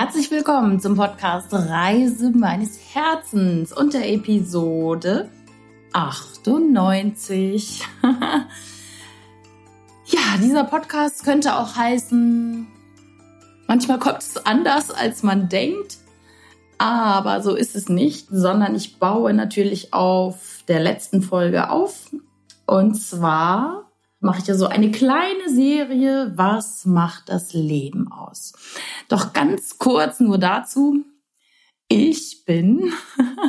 Herzlich willkommen zum Podcast Reise meines Herzens und der Episode 98. ja, dieser Podcast könnte auch heißen, manchmal kommt es anders, als man denkt, aber so ist es nicht, sondern ich baue natürlich auf der letzten Folge auf. Und zwar mache ich ja so eine kleine Serie, was macht das Leben aus? Doch ganz kurz nur dazu. Ich bin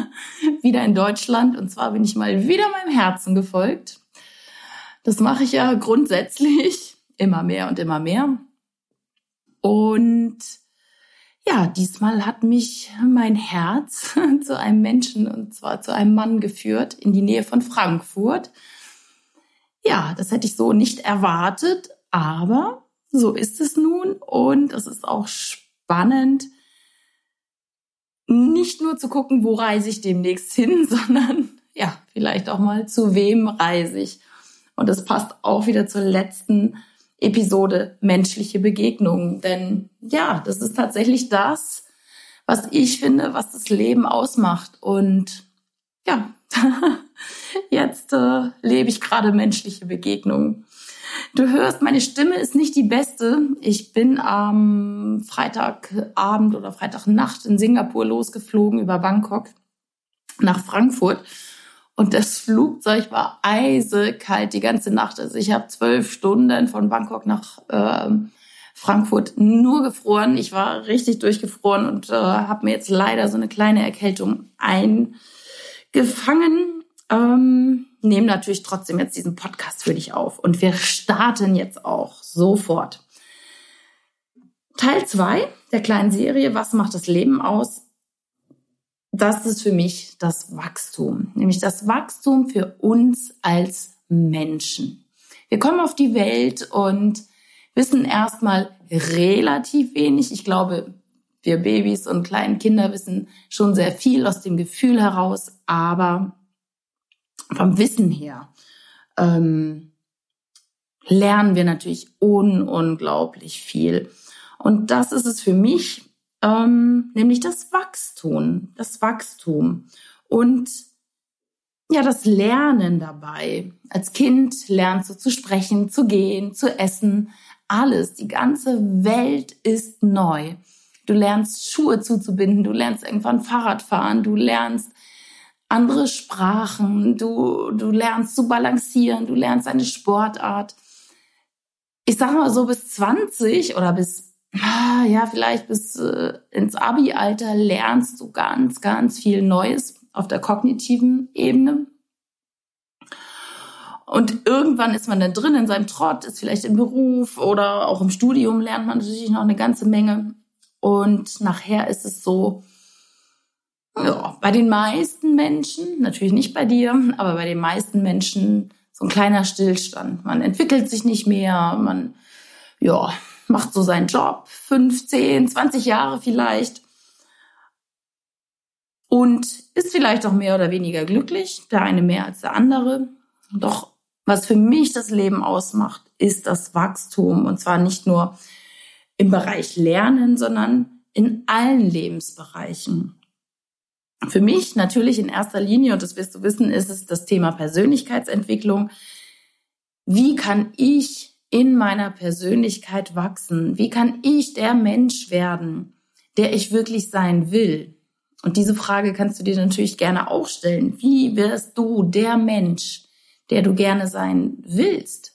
wieder in Deutschland und zwar bin ich mal wieder meinem Herzen gefolgt. Das mache ich ja grundsätzlich immer mehr und immer mehr. Und ja, diesmal hat mich mein Herz zu einem Menschen und zwar zu einem Mann geführt in die Nähe von Frankfurt. Ja, das hätte ich so nicht erwartet, aber so ist es nun und es ist auch spannend, nicht nur zu gucken, wo reise ich demnächst hin, sondern ja, vielleicht auch mal zu wem reise ich. Und das passt auch wieder zur letzten Episode menschliche Begegnungen. Denn ja, das ist tatsächlich das, was ich finde, was das Leben ausmacht. Und ja, Jetzt äh, lebe ich gerade menschliche Begegnungen. Du hörst, meine Stimme ist nicht die beste. Ich bin am Freitagabend oder Freitagnacht in Singapur losgeflogen über Bangkok nach Frankfurt. Und das Flugzeug war eisekalt die ganze Nacht. Also ich habe zwölf Stunden von Bangkok nach äh, Frankfurt nur gefroren. Ich war richtig durchgefroren und äh, habe mir jetzt leider so eine kleine Erkältung ein gefangen. Ähm, nehmen natürlich trotzdem jetzt diesen Podcast für dich auf. Und wir starten jetzt auch sofort. Teil zwei der kleinen Serie, was macht das Leben aus? Das ist für mich das Wachstum, nämlich das Wachstum für uns als Menschen. Wir kommen auf die Welt und wissen erstmal relativ wenig. Ich glaube, wir Babys und kleinen Kinder wissen schon sehr viel aus dem Gefühl heraus, aber vom Wissen her ähm, lernen wir natürlich un unglaublich viel. Und das ist es für mich, ähm, nämlich das Wachstum, das Wachstum und ja, das Lernen dabei. Als Kind lernst du zu sprechen, zu gehen, zu essen, alles. Die ganze Welt ist neu. Du lernst Schuhe zuzubinden, du lernst irgendwann Fahrrad fahren, du lernst andere Sprachen, du, du lernst zu balancieren, du lernst eine Sportart. Ich sage mal so bis 20 oder bis, ah, ja, vielleicht bis äh, ins Abi-Alter lernst du ganz, ganz viel Neues auf der kognitiven Ebene. Und irgendwann ist man dann drin in seinem Trott, ist vielleicht im Beruf oder auch im Studium lernt man natürlich noch eine ganze Menge. Und nachher ist es so, ja, bei den meisten Menschen, natürlich nicht bei dir, aber bei den meisten Menschen so ein kleiner Stillstand. Man entwickelt sich nicht mehr, man, ja, macht so seinen Job, 15, 20 Jahre vielleicht. Und ist vielleicht auch mehr oder weniger glücklich, der eine mehr als der andere. Doch was für mich das Leben ausmacht, ist das Wachstum. Und zwar nicht nur im Bereich Lernen, sondern in allen Lebensbereichen. Für mich natürlich in erster Linie, und das wirst du wissen, ist es das Thema Persönlichkeitsentwicklung. Wie kann ich in meiner Persönlichkeit wachsen? Wie kann ich der Mensch werden, der ich wirklich sein will? Und diese Frage kannst du dir natürlich gerne auch stellen. Wie wirst du der Mensch, der du gerne sein willst?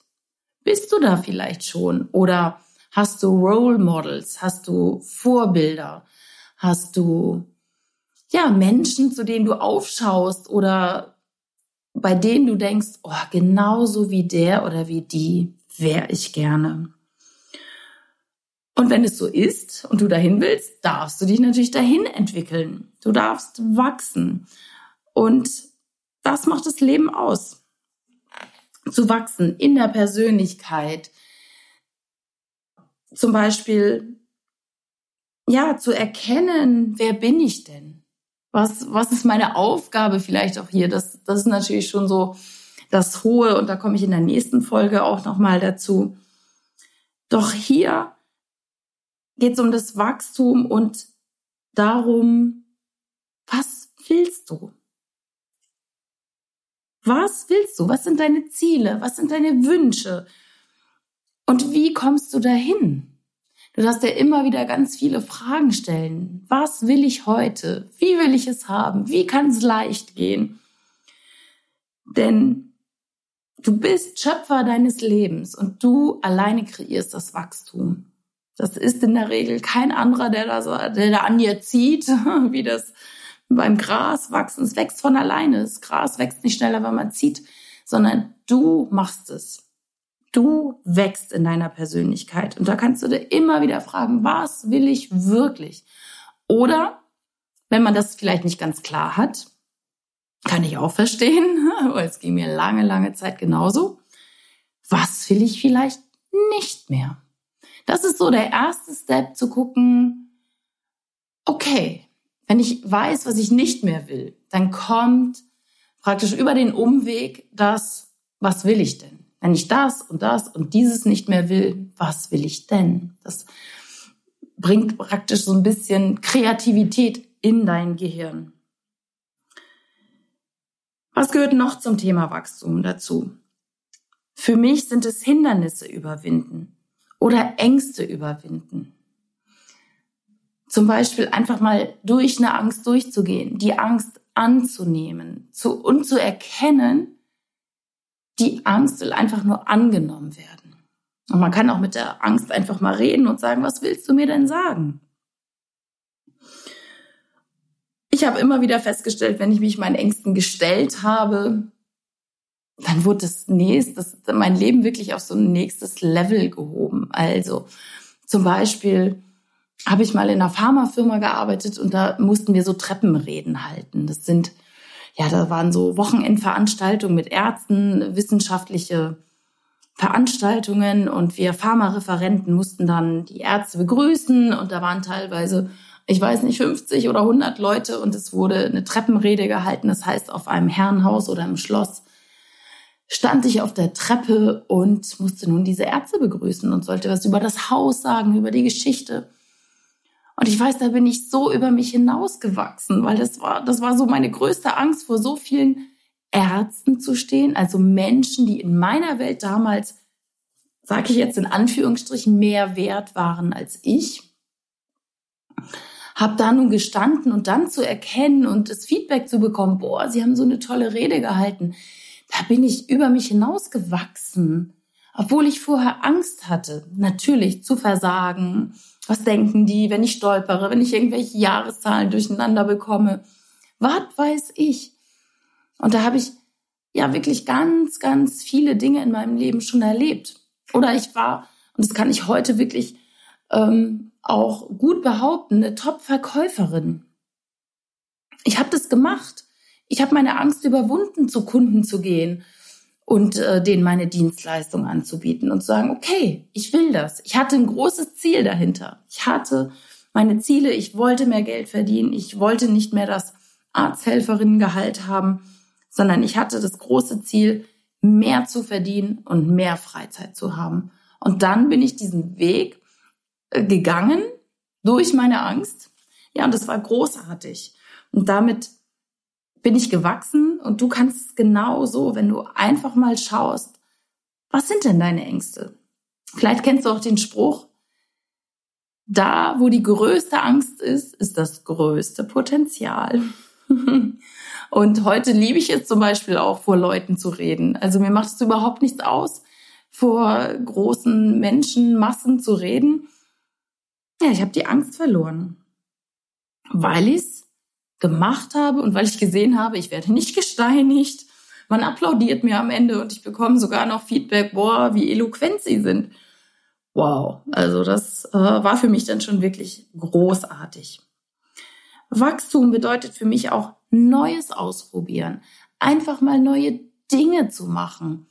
Bist du da vielleicht schon? Oder Hast du Role Models? Hast du Vorbilder? Hast du ja Menschen, zu denen du aufschaust oder bei denen du denkst, oh, genauso wie der oder wie die wäre ich gerne. Und wenn es so ist und du dahin willst, darfst du dich natürlich dahin entwickeln. Du darfst wachsen. Und das macht das Leben aus. Zu wachsen in der Persönlichkeit, zum Beispiel, ja, zu erkennen, wer bin ich denn? Was, was ist meine Aufgabe vielleicht auch hier? Das, das ist natürlich schon so das Hohe und da komme ich in der nächsten Folge auch nochmal dazu. Doch hier geht es um das Wachstum und darum, was willst du? Was willst du? Was sind deine Ziele? Was sind deine Wünsche? Und wie kommst du dahin? Du darfst dir immer wieder ganz viele Fragen stellen. Was will ich heute? Wie will ich es haben? Wie kann es leicht gehen? Denn du bist Schöpfer deines Lebens und du alleine kreierst das Wachstum. Das ist in der Regel kein anderer, der da, der da an dir zieht, wie das beim Gras wachsen. Es wächst von alleine. Das Gras wächst nicht schneller, wenn man zieht, sondern du machst es. Du wächst in deiner Persönlichkeit. Und da kannst du dir immer wieder fragen, was will ich wirklich? Oder, wenn man das vielleicht nicht ganz klar hat, kann ich auch verstehen, weil es ging mir lange, lange Zeit genauso. Was will ich vielleicht nicht mehr? Das ist so der erste Step zu gucken, okay, wenn ich weiß, was ich nicht mehr will, dann kommt praktisch über den Umweg das, was will ich denn? Wenn ich das und das und dieses nicht mehr will, was will ich denn? Das bringt praktisch so ein bisschen Kreativität in dein Gehirn. Was gehört noch zum Thema Wachstum dazu? Für mich sind es Hindernisse überwinden oder Ängste überwinden. Zum Beispiel einfach mal durch eine Angst durchzugehen, die Angst anzunehmen zu, und zu erkennen, die Angst will einfach nur angenommen werden. Und man kann auch mit der Angst einfach mal reden und sagen, was willst du mir denn sagen? Ich habe immer wieder festgestellt, wenn ich mich meinen Ängsten gestellt habe, dann wurde das nächste, mein Leben wirklich auf so ein nächstes Level gehoben. Also zum Beispiel, habe ich mal in einer Pharmafirma gearbeitet und da mussten wir so Treppenreden halten. Das sind, ja, da waren so Wochenendveranstaltungen mit Ärzten, wissenschaftliche Veranstaltungen und wir Pharmareferenten mussten dann die Ärzte begrüßen und da waren teilweise, ich weiß nicht, 50 oder 100 Leute und es wurde eine Treppenrede gehalten. Das heißt, auf einem Herrenhaus oder im Schloss stand ich auf der Treppe und musste nun diese Ärzte begrüßen und sollte was über das Haus sagen, über die Geschichte. Und ich weiß, da bin ich so über mich hinausgewachsen, weil das war, das war so meine größte Angst, vor so vielen Ärzten zu stehen, also Menschen, die in meiner Welt damals, sage ich jetzt in Anführungsstrichen, mehr wert waren als ich. Hab da nun gestanden und dann zu erkennen und das Feedback zu bekommen, boah, sie haben so eine tolle Rede gehalten. Da bin ich über mich hinausgewachsen, obwohl ich vorher Angst hatte, natürlich zu versagen, was denken die, wenn ich stolpere, wenn ich irgendwelche Jahreszahlen durcheinander bekomme? Was weiß ich? Und da habe ich ja wirklich ganz, ganz viele Dinge in meinem Leben schon erlebt. Oder ich war, und das kann ich heute wirklich ähm, auch gut behaupten, eine Top-Verkäuferin. Ich habe das gemacht. Ich habe meine Angst überwunden, zu Kunden zu gehen und äh, denen meine Dienstleistung anzubieten und zu sagen, okay, ich will das. Ich hatte ein großes Ziel dahinter. Ich hatte meine Ziele, ich wollte mehr Geld verdienen, ich wollte nicht mehr das Arzthelferinnengehalt haben, sondern ich hatte das große Ziel, mehr zu verdienen und mehr Freizeit zu haben. Und dann bin ich diesen Weg äh, gegangen durch meine Angst. Ja, und das war großartig. Und damit bin ich gewachsen und du kannst es genauso, wenn du einfach mal schaust, was sind denn deine Ängste? Vielleicht kennst du auch den Spruch, da, wo die größte Angst ist, ist das größte Potenzial. und heute liebe ich es zum Beispiel auch, vor Leuten zu reden. Also mir macht es überhaupt nichts aus, vor großen Menschenmassen zu reden. Ja, ich habe die Angst verloren, weil ich es gemacht habe und weil ich gesehen habe, ich werde nicht gesteinigt. Man applaudiert mir am Ende und ich bekomme sogar noch Feedback, boah, wie eloquent sie sind. Wow, also das äh, war für mich dann schon wirklich großartig. Wachstum bedeutet für mich auch Neues ausprobieren, einfach mal neue Dinge zu machen.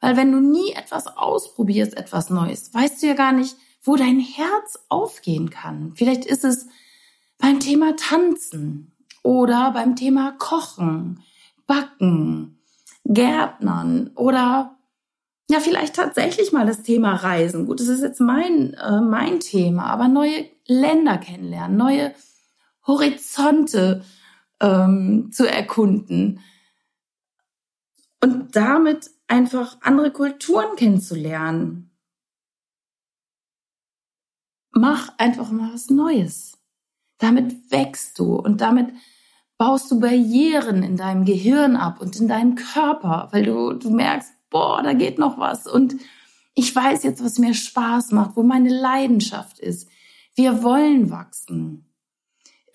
Weil wenn du nie etwas ausprobierst, etwas Neues, weißt du ja gar nicht, wo dein Herz aufgehen kann. Vielleicht ist es beim Thema Tanzen oder beim Thema Kochen, Backen, Gärtnern oder ja, vielleicht tatsächlich mal das Thema Reisen. Gut, das ist jetzt mein, äh, mein Thema, aber neue Länder kennenlernen, neue Horizonte ähm, zu erkunden und damit einfach andere Kulturen kennenzulernen. Mach einfach mal was Neues. Damit wächst du und damit baust du Barrieren in deinem Gehirn ab und in deinem Körper, weil du, du merkst, boah, da geht noch was und ich weiß jetzt, was mir Spaß macht, wo meine Leidenschaft ist. Wir wollen wachsen.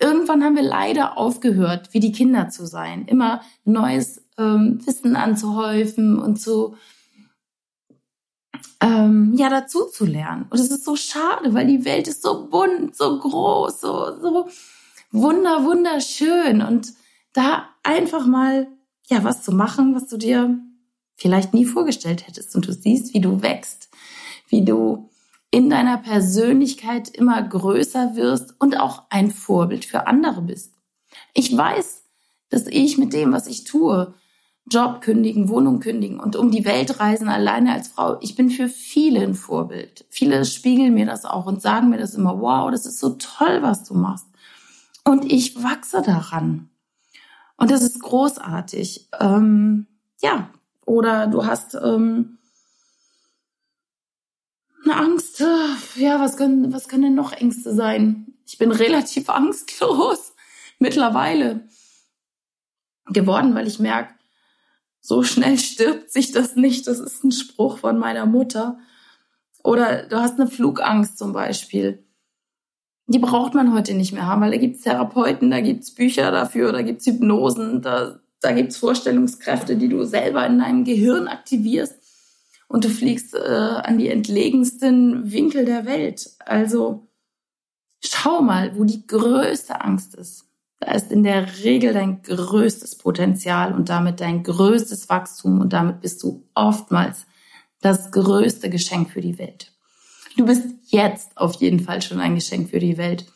Irgendwann haben wir leider aufgehört, wie die Kinder zu sein, immer neues ähm, Wissen anzuhäufen und zu ähm, ja dazu zu lernen. Und es ist so schade, weil die Welt ist so bunt, so groß, so so wunder wunderschön und da einfach mal ja was zu machen, was du dir vielleicht nie vorgestellt hättest. Und du siehst, wie du wächst, wie du in deiner Persönlichkeit immer größer wirst und auch ein Vorbild für andere bist. Ich weiß, dass ich mit dem, was ich tue, Job kündigen, Wohnung kündigen und um die Welt reisen alleine als Frau, ich bin für viele ein Vorbild. Viele spiegeln mir das auch und sagen mir das immer, wow, das ist so toll, was du machst. Und ich wachse daran. Und das ist großartig. Ähm, ja, oder du hast ähm, eine Angst. Ja, was können, was können denn noch Ängste sein? Ich bin relativ angstlos mittlerweile geworden, weil ich merke, so schnell stirbt sich das nicht. Das ist ein Spruch von meiner Mutter. Oder du hast eine Flugangst zum Beispiel. Die braucht man heute nicht mehr haben, weil da gibt's Therapeuten, da gibt's Bücher dafür, da gibt's Hypnosen, da da gibt's Vorstellungskräfte, die du selber in deinem Gehirn aktivierst und du fliegst äh, an die entlegensten Winkel der Welt. Also schau mal, wo die größte Angst ist. Da ist in der Regel dein größtes Potenzial und damit dein größtes Wachstum und damit bist du oftmals das größte Geschenk für die Welt. Du bist jetzt auf jeden Fall schon ein Geschenk für die Welt.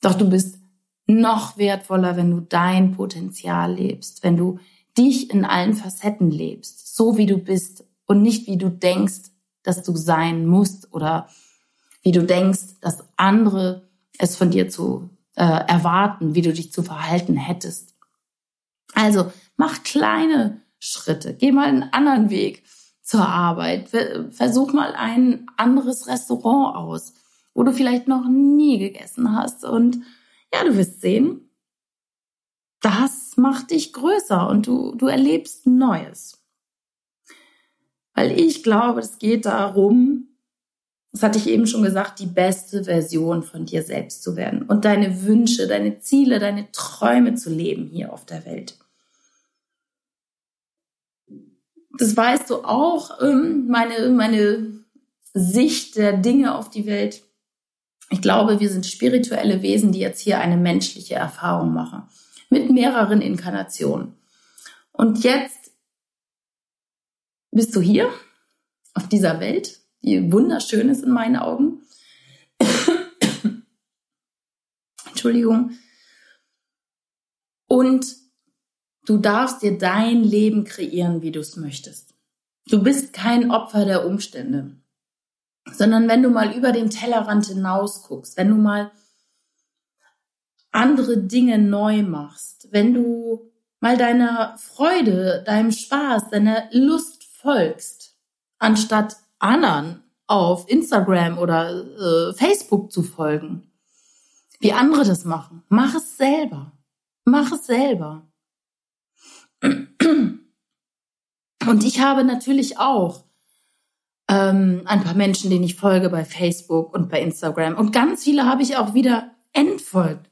Doch du bist noch wertvoller, wenn du dein Potenzial lebst, wenn du dich in allen Facetten lebst, so wie du bist und nicht wie du denkst, dass du sein musst oder wie du denkst, dass andere es von dir zu äh, erwarten, wie du dich zu verhalten hättest. Also mach kleine Schritte, geh mal einen anderen Weg zur Arbeit, versuch mal ein anderes Restaurant aus, wo du vielleicht noch nie gegessen hast und ja, du wirst sehen, das macht dich größer und du, du erlebst Neues. Weil ich glaube, es geht darum, das hatte ich eben schon gesagt, die beste Version von dir selbst zu werden und deine Wünsche, deine Ziele, deine Träume zu leben hier auf der Welt. Das weißt du auch, ähm, meine, meine Sicht der Dinge auf die Welt ich glaube, wir sind spirituelle Wesen, die jetzt hier eine menschliche Erfahrung machen. Mit mehreren Inkarnationen. Und jetzt bist du hier auf dieser Welt, die wunderschön ist in meinen Augen. Entschuldigung. Und du darfst dir dein Leben kreieren, wie du es möchtest. Du bist kein Opfer der Umstände sondern wenn du mal über den Tellerrand hinaus guckst, wenn du mal andere Dinge neu machst, wenn du mal deiner Freude, deinem Spaß, deiner Lust folgst, anstatt anderen auf Instagram oder äh, Facebook zu folgen, wie andere das machen. Mach es selber. Mach es selber. Und ich habe natürlich auch ähm, ein paar Menschen, denen ich folge bei Facebook und bei Instagram. Und ganz viele habe ich auch wieder entfolgt.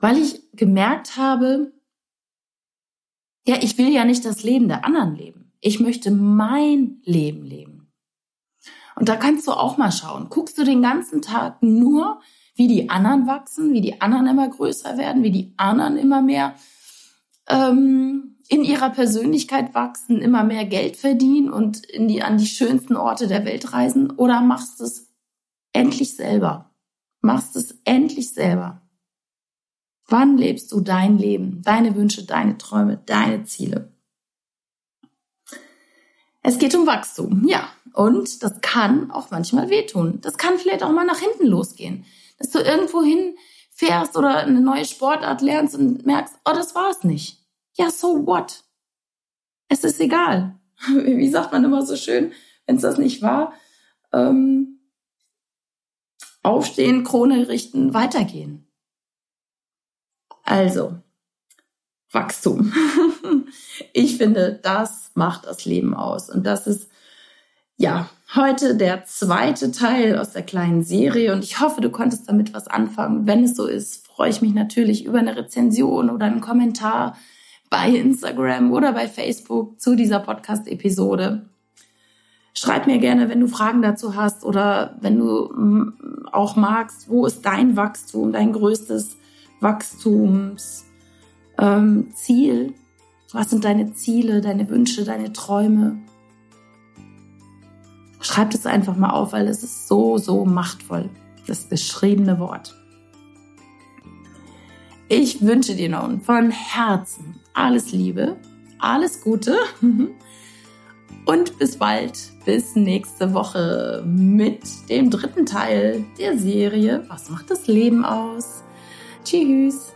Weil ich gemerkt habe, ja, ich will ja nicht das Leben der anderen leben. Ich möchte mein Leben leben. Und da kannst du auch mal schauen. Guckst du den ganzen Tag nur wie die anderen wachsen, wie die anderen immer größer werden, wie die anderen immer mehr ähm, in ihrer Persönlichkeit wachsen, immer mehr Geld verdienen und in die, an die schönsten Orte der Welt reisen? Oder machst du es endlich selber? Machst es endlich selber? Wann lebst du dein Leben, deine Wünsche, deine Träume, deine Ziele? Es geht um Wachstum, ja. Und das kann auch manchmal wehtun. Das kann vielleicht auch mal nach hinten losgehen. Dass du irgendwo hin fährst oder eine neue Sportart lernst und merkst, oh, das war's nicht. Ja, so what? Es ist egal. Wie sagt man immer so schön, wenn es das nicht war? Ähm, aufstehen, Krone richten, weitergehen. Also, Wachstum. ich finde, das macht das Leben aus. Und das ist, ja, heute der zweite Teil aus der kleinen Serie. Und ich hoffe, du konntest damit was anfangen. Wenn es so ist, freue ich mich natürlich über eine Rezension oder einen Kommentar bei Instagram oder bei Facebook zu dieser Podcast-Episode. Schreib mir gerne, wenn du Fragen dazu hast oder wenn du mm, auch magst, wo ist dein Wachstum, dein größtes Wachstumsziel? Ähm, Was sind deine Ziele, deine Wünsche, deine Träume? Schreib das einfach mal auf, weil es ist so, so machtvoll, das beschriebene Wort. Ich wünsche dir nun von Herzen alles Liebe, alles Gute und bis bald, bis nächste Woche mit dem dritten Teil der Serie Was macht das Leben aus? Tschüss!